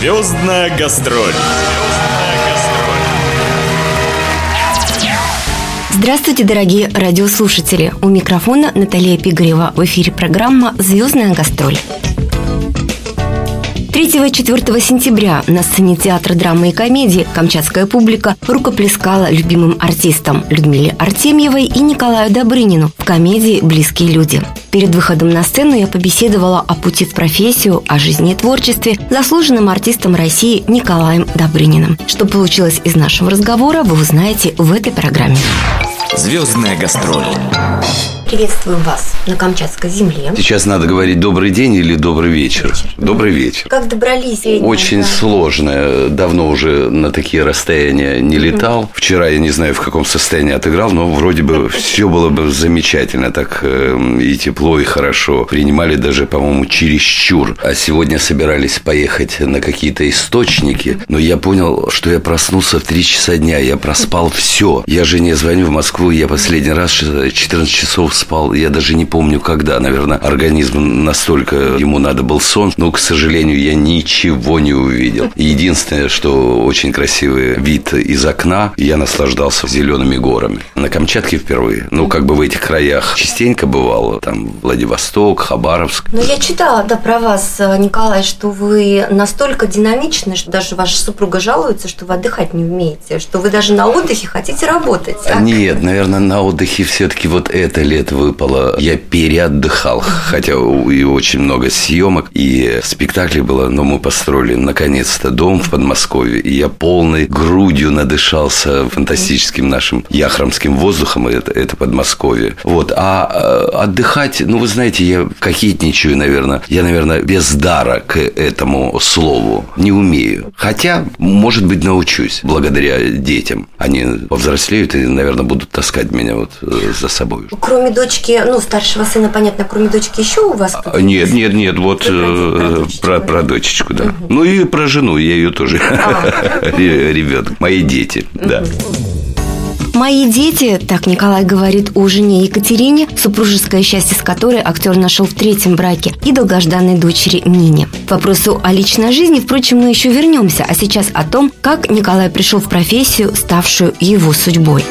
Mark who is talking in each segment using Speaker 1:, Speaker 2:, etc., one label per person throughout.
Speaker 1: Звездная гастроль.
Speaker 2: Здравствуйте, дорогие радиослушатели! У микрофона Наталья Пигарева. В эфире программа «Звездная гастроль». 3 и 4 сентября на сцене театра драмы и комедии камчатская публика рукоплескала любимым артистам Людмиле Артемьевой и Николаю Добрынину в комедии «Близкие люди». Перед выходом на сцену я побеседовала о пути в профессию, о жизни и творчестве заслуженным артистом России Николаем Добрыниным. Что получилось из нашего разговора, вы узнаете в этой программе.
Speaker 1: Звездная гастроль.
Speaker 2: Приветствуем вас на Камчатской земле.
Speaker 3: Сейчас надо говорить добрый день или добрый вечер. вечер. Добрый вечер.
Speaker 2: Как добрались?
Speaker 3: Очень да. сложно. Давно уже на такие расстояния не летал. Угу. Вчера я не знаю, в каком состоянии отыграл, но вроде бы все было бы замечательно. Так эм, и тепло, и хорошо. Принимали даже, по-моему, чересчур. А сегодня собирались поехать на какие-то источники. Но я понял, что я проснулся в 3 часа дня. Я проспал все. Я жене звоню в Москву. Я последний раз 14 часов спал, я даже не помню когда. Наверное, организм настолько ему надо был сон, но, к сожалению, я ничего не увидел. Единственное, что очень красивый вид из окна, я наслаждался зелеными горами. На Камчатке впервые. Ну, как бы в этих краях частенько бывало, там Владивосток, Хабаровск.
Speaker 2: Ну, я читала, да, про вас, Николай, что вы настолько динамичны, что даже ваша супруга жалуется, что вы отдыхать не умеете, что вы даже на отдыхе хотите работать. Так?
Speaker 3: Нет, наверное, на отдыхе все-таки вот это лето выпало, я переотдыхал, хотя и очень много съемок, и спектаклей было, но мы построили наконец-то дом в Подмосковье, и я полной грудью надышался фантастическим нашим яхромским воздухом, это, это Подмосковье. Вот, а э, отдыхать, ну, вы знаете, я кокетничаю, наверное, я, наверное, без дара к этому слову не умею. Хотя, может быть, научусь благодаря детям. Они повзрослеют и, наверное, будут таскать меня вот э, за собой.
Speaker 2: Кроме дочки, ну, старшего сына, понятно, кроме дочки еще у вас?
Speaker 3: А, нет, нет, нет, вот э, про, про дочечку, да. Угу. Ну и про жену, я ее тоже а. ребенок, мои дети, да.
Speaker 2: Мои дети, так Николай говорит о жене Екатерине, супружеское счастье с которой актер нашел в третьем браке, и долгожданной дочери Нине. К вопросу о личной жизни, впрочем, мы еще вернемся, а сейчас о том, как Николай пришел в профессию, ставшую его судьбой.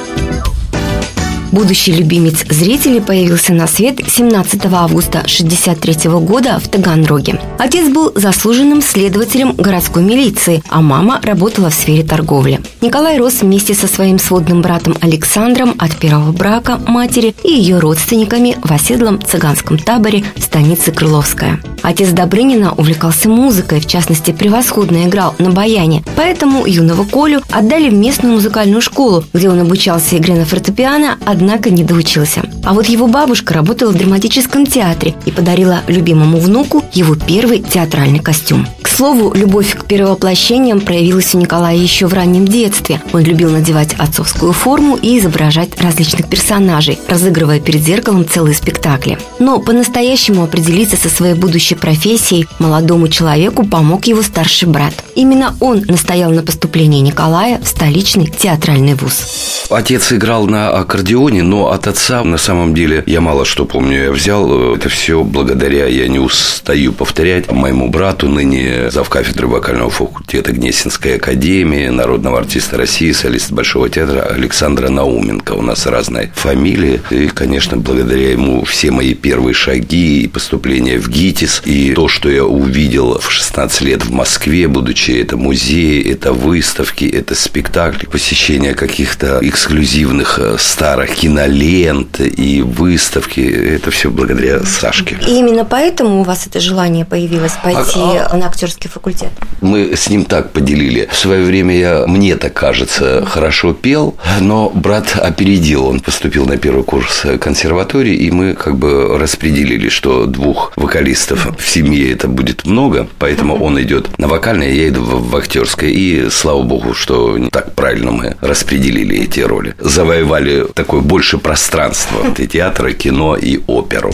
Speaker 2: Будущий любимец зрителей появился на свет 17 августа 1963 года в Таганроге. Отец был заслуженным следователем городской милиции, а мама работала в сфере торговли. Николай рос вместе со своим сводным братом Александром от первого брака матери и ее родственниками в оседлом цыганском таборе в станице Крыловская. Отец Добрынина увлекался музыкой, в частности, превосходно играл на баяне, поэтому юного Колю отдали в местную музыкальную школу, где он обучался игре на фортепиано, а однако не доучился. А вот его бабушка работала в драматическом театре и подарила любимому внуку его первый театральный костюм. Слову, любовь к перевоплощениям проявилась у Николая еще в раннем детстве. Он любил надевать отцовскую форму и изображать различных персонажей, разыгрывая перед зеркалом целые спектакли. Но по-настоящему определиться со своей будущей профессией молодому человеку помог его старший брат. Именно он настоял на поступлении Николая в столичный театральный вуз.
Speaker 3: Отец играл на аккордеоне, но от отца на самом деле я мало что помню. Я взял это все благодаря, я не устаю повторять, моему брату, ныне завкафедры вокального факультета Гнесинской академии, народного артиста России, солист Большого театра Александра Науменко. У нас разные фамилии. И, конечно, благодаря ему все мои первые шаги и поступления в ГИТИС, и то, что я увидел в 16 лет в Москве, будучи это музеи, это выставки, это спектакли, посещение каких-то эксклюзивных э, старых кинолент и выставки. Это все благодаря Сашке.
Speaker 2: И именно поэтому у вас это желание появилось пойти а, а... на актерский факультет?
Speaker 3: Мы с ним так поделили. В свое время я, мне так кажется, хорошо пел, но брат опередил. Он поступил на первый курс консерватории, и мы как бы распределили, что двух вокалистов в семье это будет много, поэтому он идет на вокальное, я иду в актерское. И слава богу, что так правильно мы распределили эти роли. Завоевали такое больше пространство. Театра, кино и оперу.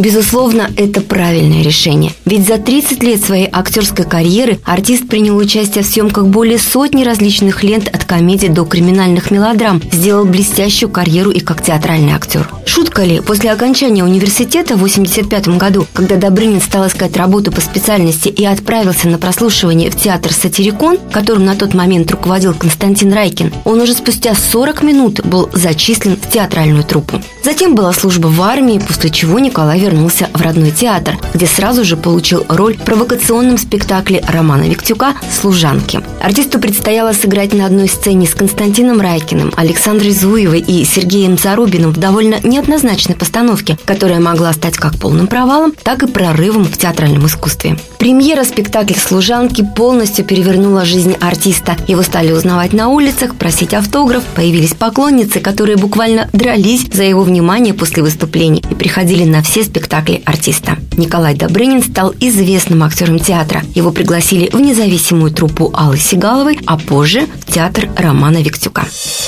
Speaker 2: Безусловно, это правильное решение. Ведь за 30 лет своей актерской карьеры артист принял участие в съемках более сотни различных лент от комедий до криминальных мелодрам, сделал блестящую карьеру и как театральный актер. Шутка ли, после окончания университета в 1985 году, когда Добрынин стал искать работу по специальности и отправился на прослушивание в театр «Сатирикон», которым на тот момент руководил Константин Райкин, он уже спустя 40 минут был зачислен в театральную труппу. Затем была служба в армии, после чего Николай вернулся в родной театр, где сразу же получил роль в провокационном спектакле Романа Виктюка «Служанки». Артисту предстояло сыграть на одной сцене с Константином Райкиным, Александрой Зуевой и Сергеем Зарубиным в довольно неоднозначной постановке, которая могла стать как полным провалом, так и прорывом в театральном искусстве. Премьера спектакля «Служанки» полностью перевернула жизнь артиста. Его стали узнавать на улицах, просить автограф, появились поклонницы, которые буквально дрались за его внимание после выступлений и приходили на все спектакли артиста. Николай Добрынин стал известным актером театра. Его пригласили в независимую труппу Аллы Сигаловой, а позже в театр Романа Виктюка.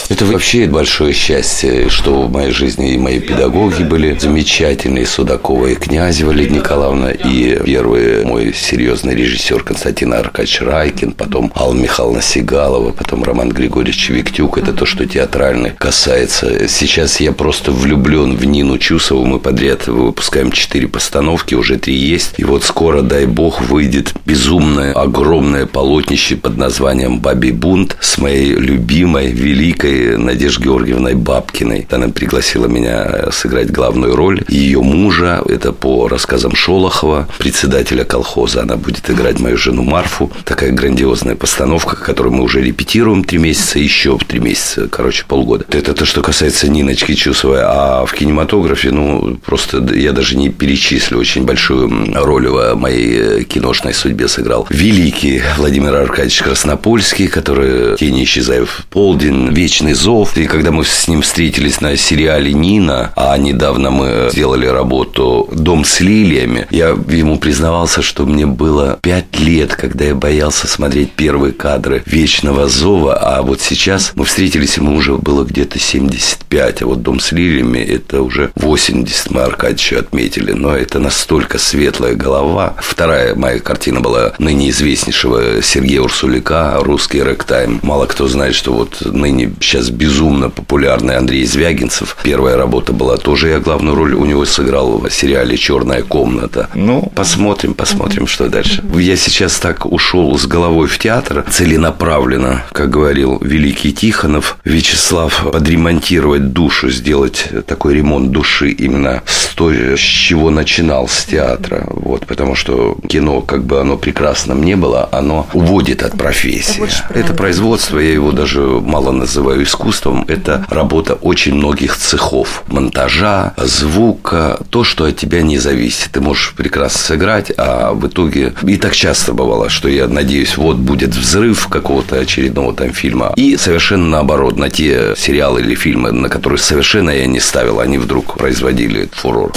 Speaker 3: Это вообще большое счастье, что в моей жизни и мои педагоги были замечательные, Судакова и Князева Лидия Николаевна, и первый мой серьезный режиссер Константин Аркадьевич Райкин, потом Алла Михайловна Сигалова, потом Роман Григорьевич Виктюк. Это то, что театральный касается. Сейчас я просто влюблен в Нину Чусову. Мы подряд выпускаем четыре постановки, уже три есть. И вот скоро, дай бог, выйдет безумное, огромное полотнище под названием «Бабий бунт» с моей любимой, великой Надеждой Георгиевной Бабкиной. Она пригласила меня сыграть главную роль. Ее мужа, это по рассказам Шолохова, председателя колхоза, она будет играть мою жену Марфу. Такая грандиозная постановка, которую мы уже репетируем три месяца, еще в три месяца, короче, полгода. Это то, что касается Ниночки Чусовой. А в кинематографе, ну, просто я даже не перечислю. Очень большую роль в моей киношной судьбе сыграл великий Владимир Аркадьевич Краснопольский, который «Тени исчезают в полдень», «Вечный зов». И когда мы с ним встретились на сериале «Нина», а недавно мы сделали работу «Дом с лилиями», я ему признавался, что мне было пять лет, когда я боялся смотреть первые кадры «Вечного зова», а вот сейчас мы встретились, ему уже было где-то 75, а вот «Дом с лилиями» – это уже 80 мы Аркадьевичу отметили, но это настолько светлая голова. Вторая моя картина была ныне известнейшего Сергея Урсулика «Русский рэктайм». Мало кто знает, что вот ныне сейчас безумно популярный Андрей Звягинцев. Первая работа была тоже, я главную роль у него сыграл в сериале «Черная комната». Ну, посмотрим, посмотрим, что дальше. Я сейчас так ушел с головой в театр, целенаправленно, как говорил великий Тихонов, Вячеслав, подремонтировать душу, сделать такой ремонт души именно с той, чего начинал с театра. Вот, потому что кино, как бы оно прекрасным не было, оно уводит от профессии. Это, это производство, я его даже мало называю искусством, это работа очень многих цехов. Монтажа, звука, то, что от тебя не зависит. Ты можешь прекрасно сыграть, а в итоге... И так часто бывало, что я надеюсь, вот будет взрыв какого-то очередного там фильма. И совершенно наоборот, на те сериалы или фильмы, на которые совершенно я не ставил, они вдруг производили фурор.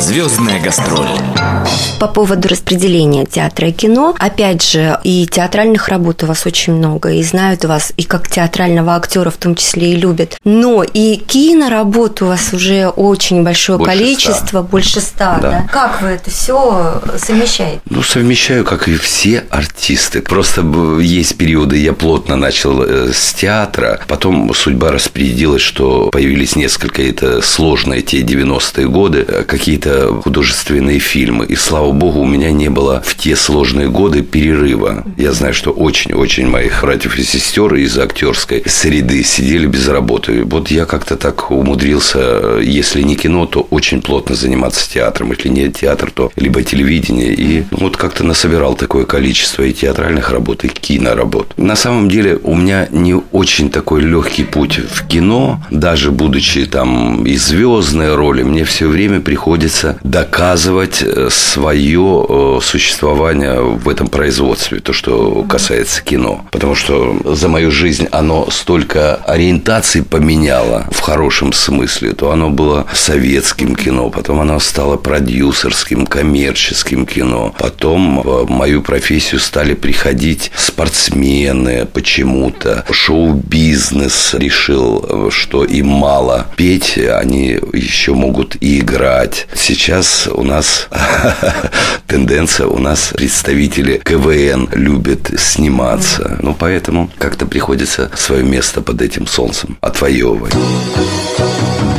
Speaker 1: Звездная гастроль.
Speaker 2: По поводу распределения театра и кино, опять же, и театральных работ у вас очень много, и знают вас, и как театрального актера в том числе и любят. Но и киноработ у вас уже очень большое
Speaker 3: Больше
Speaker 2: количество,
Speaker 3: ста.
Speaker 2: больше ста.
Speaker 3: Да.
Speaker 2: Да. Как вы это все совмещаете?
Speaker 3: Ну, совмещаю, как и все артисты. Просто есть периоды, я плотно начал э, с театра, потом судьба распорядилась, что появились несколько, это сложные те 90-е годы, э, какие-то художественные фильмы. И, слава богу, у меня не было в те сложные годы перерыва. Я знаю, что очень-очень моих братьев и сестер из актерской среды сидели без работы. Вот я как-то так умудрился, если не кино, то очень плотно заниматься театром. Если не театр, то либо телевидение. И вот как-то насобирал такое количество и театральных работ, и киноработ. На самом деле у меня не очень такой легкий путь в кино, даже будучи там и звездные роли, мне все время приходится доказывать э, свое э, существование в этом производстве, то, что касается кино. Потому что за мою жизнь оно столько ориентаций поменяло в хорошем смысле, то оно было советским кино, потом оно стало продюсерским, коммерческим кино. Потом в мою профессию стали приходить спортсмены почему-то. Шоу-бизнес решил, что им мало петь, они еще могут и играть. Сейчас у нас тенденция, у нас представители КВН любят сниматься. Ну, поэтому как-то приходится свое место под этим солнцем отвоевывать.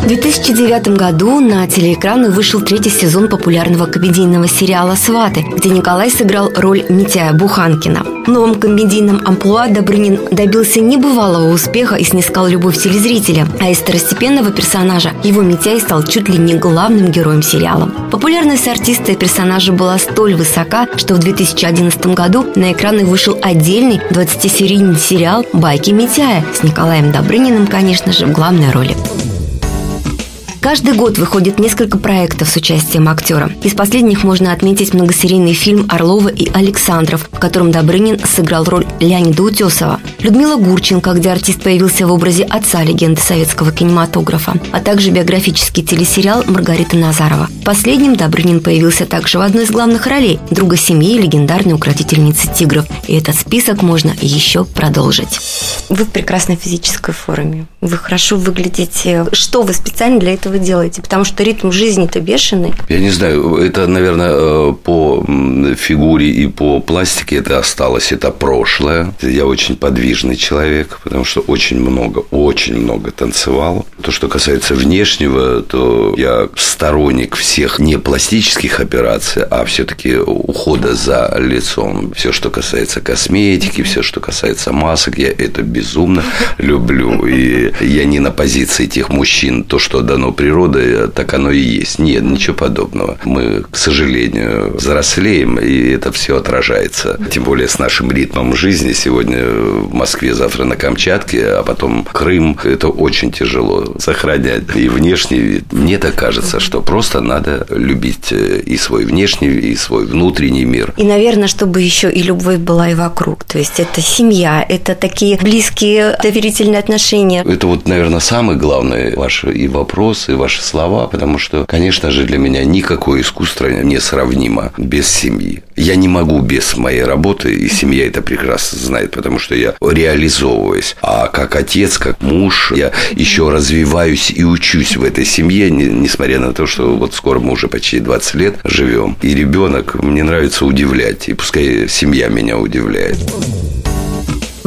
Speaker 2: В 2009 году на телеэкраны вышел третий сезон популярного комедийного сериала «Сваты», где Николай сыграл роль Митяя Буханкина. В новом комедийном амплуа Добрынин добился небывалого успеха и снискал любовь телезрителя, а из второстепенного персонажа его Митяй стал чуть ли не главным героем сериала. Популярность артиста и персонажа была столь высока, что в 2011 году на экраны вышел отдельный 20-серийный сериал «Байки Митяя» с Николаем Добрыниным, конечно же, в главной роли. Каждый год выходит несколько проектов с участием актера. Из последних можно отметить многосерийный фильм «Орлова и Александров», в котором Добрынин сыграл роль Леонида Утесова. Людмила Гурченко, где артист появился в образе отца легенды советского кинематографа, а также биографический телесериал Маргарита Назарова. Последним Добрынин появился также в одной из главных ролей – друга семьи легендарной укротительницы тигров. И этот список можно еще продолжить. Вы в прекрасной физической форме. Вы хорошо выглядите. Что вы специально для этого вы делаете? Потому что ритм жизни-то бешеный.
Speaker 3: Я не знаю, это, наверное, э, по фигуре и по пластике это осталось, это прошлое. Я очень подвижный человек, потому что очень много, очень много танцевал. То, что касается внешнего, то я сторонник всех не пластических операций, а все-таки ухода за лицом. Все, что касается косметики, все, что касается масок, я это безумно люблю. И я не на позиции тех мужчин, то, что дано при природа, так оно и есть. Нет, ничего подобного. Мы, к сожалению, взрослеем, и это все отражается. Тем более с нашим ритмом жизни. Сегодня в Москве, завтра на Камчатке, а потом Крым. Это очень тяжело сохранять и внешний вид. Мне так кажется, что просто надо любить э, и свой внешний, и свой внутренний мир.
Speaker 2: И, наверное, чтобы еще и любовь была и вокруг. То есть это семья, это такие близкие доверительные отношения.
Speaker 3: Это вот, наверное, самый главный ваш и вопрос, и ваши слова, потому что, конечно же, для меня никакое искусство не сравнимо без семьи. Я не могу без моей работы, и семья это прекрасно знает, потому что я реализовываюсь. А как отец, как муж, я еще развиваюсь и учусь в этой семье, несмотря на то, что вот скоро мы уже почти 20 лет живем. И ребенок, мне нравится удивлять, и пускай семья меня удивляет.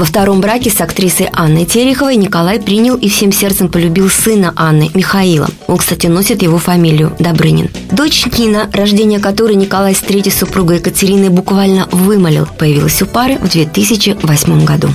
Speaker 2: Во втором браке с актрисой Анной Тереховой Николай принял и всем сердцем полюбил сына Анны, Михаила. Он, кстати, носит его фамилию Добрынин. Дочь Нина, рождение которой Николай с третьей супругой Екатериной буквально вымолил, появилась у пары в 2008 году.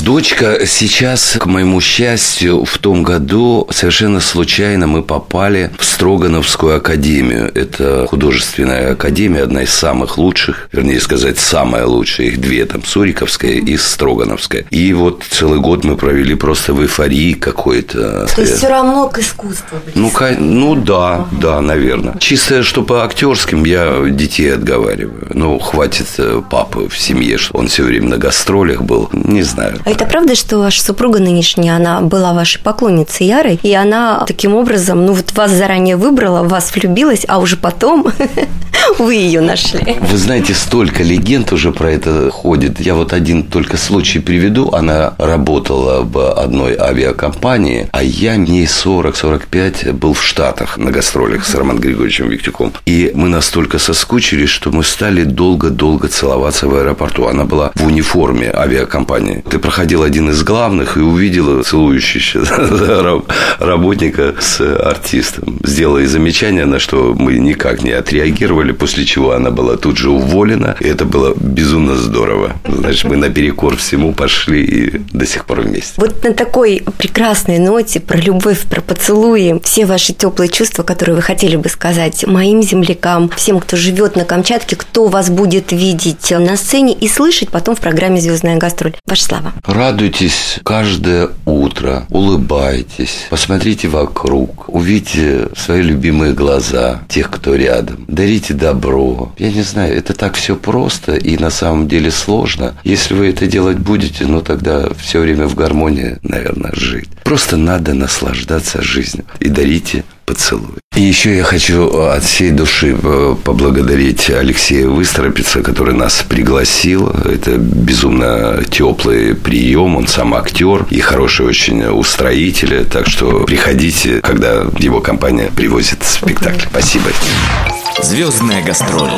Speaker 3: Дочка сейчас, к моему счастью, в том году совершенно случайно мы попали в Строгановскую академию. Это художественная академия, одна из самых лучших, вернее сказать, самая лучшая. Их две, там Суриковская и Строгановская. И вот целый год мы провели просто в эйфории какой-то.
Speaker 2: То есть все равно к искусству
Speaker 3: Ну, ну да, да, наверное. Чисто, что по актерским я детей отговариваю. Ну, хватит э, папы в семье, что он все время на гастролях был. Не знаю.
Speaker 2: А это правда, что ваша супруга нынешняя, она была вашей поклонницей Ярой, и она таким образом, ну вот вас заранее выбрала, вас влюбилась, а уже потом вы ее нашли?
Speaker 3: Вы знаете, столько легенд уже про это ходит. Я вот один только случай приведу. Она работала в одной авиакомпании, а я дней 40-45 был в Штатах на гастролях с Романом Григорьевичем Виктюком. И мы настолько соскучились, что мы стали долго-долго целоваться в аэропорту. Она была в униформе авиакомпании. Ты проходил один из главных и увидела целующийся работника с артистом. Сделала замечание, на что мы никак не отреагировали, после чего она была тут же уволена. И это было безумно здорово. Значит, мы наперекор всему пошли и до сих пор вместе.
Speaker 2: Вот на такой прекрасной ноте про любовь, про поцелуи, все ваши теплые чувства, которые вы хотели бы сказать моим землякам, всем, кто живет на Камчатке, кто вас будет видеть на сцене и слышать потом в программе «Звездная гастроль». Ваша слава.
Speaker 3: Радуйтесь каждое утро, улыбайтесь, посмотрите вокруг, увидите свои любимые глаза тех, кто рядом. Дарите добро. Я не знаю, это так все просто и на самом деле сложно. Если вы это делать будете, ну тогда все время в гармонии, наверное, жить. Просто надо наслаждаться жизнью и дарите поцелуй. И еще я хочу от всей души э, поблагодарить Алексея Выстропица, который нас пригласил. Это безумно теплый прием. Он сам актер и хороший очень устроитель. Так что приходите, когда его компания привозит спектакль. Спасибо.
Speaker 1: Звездная гастроль.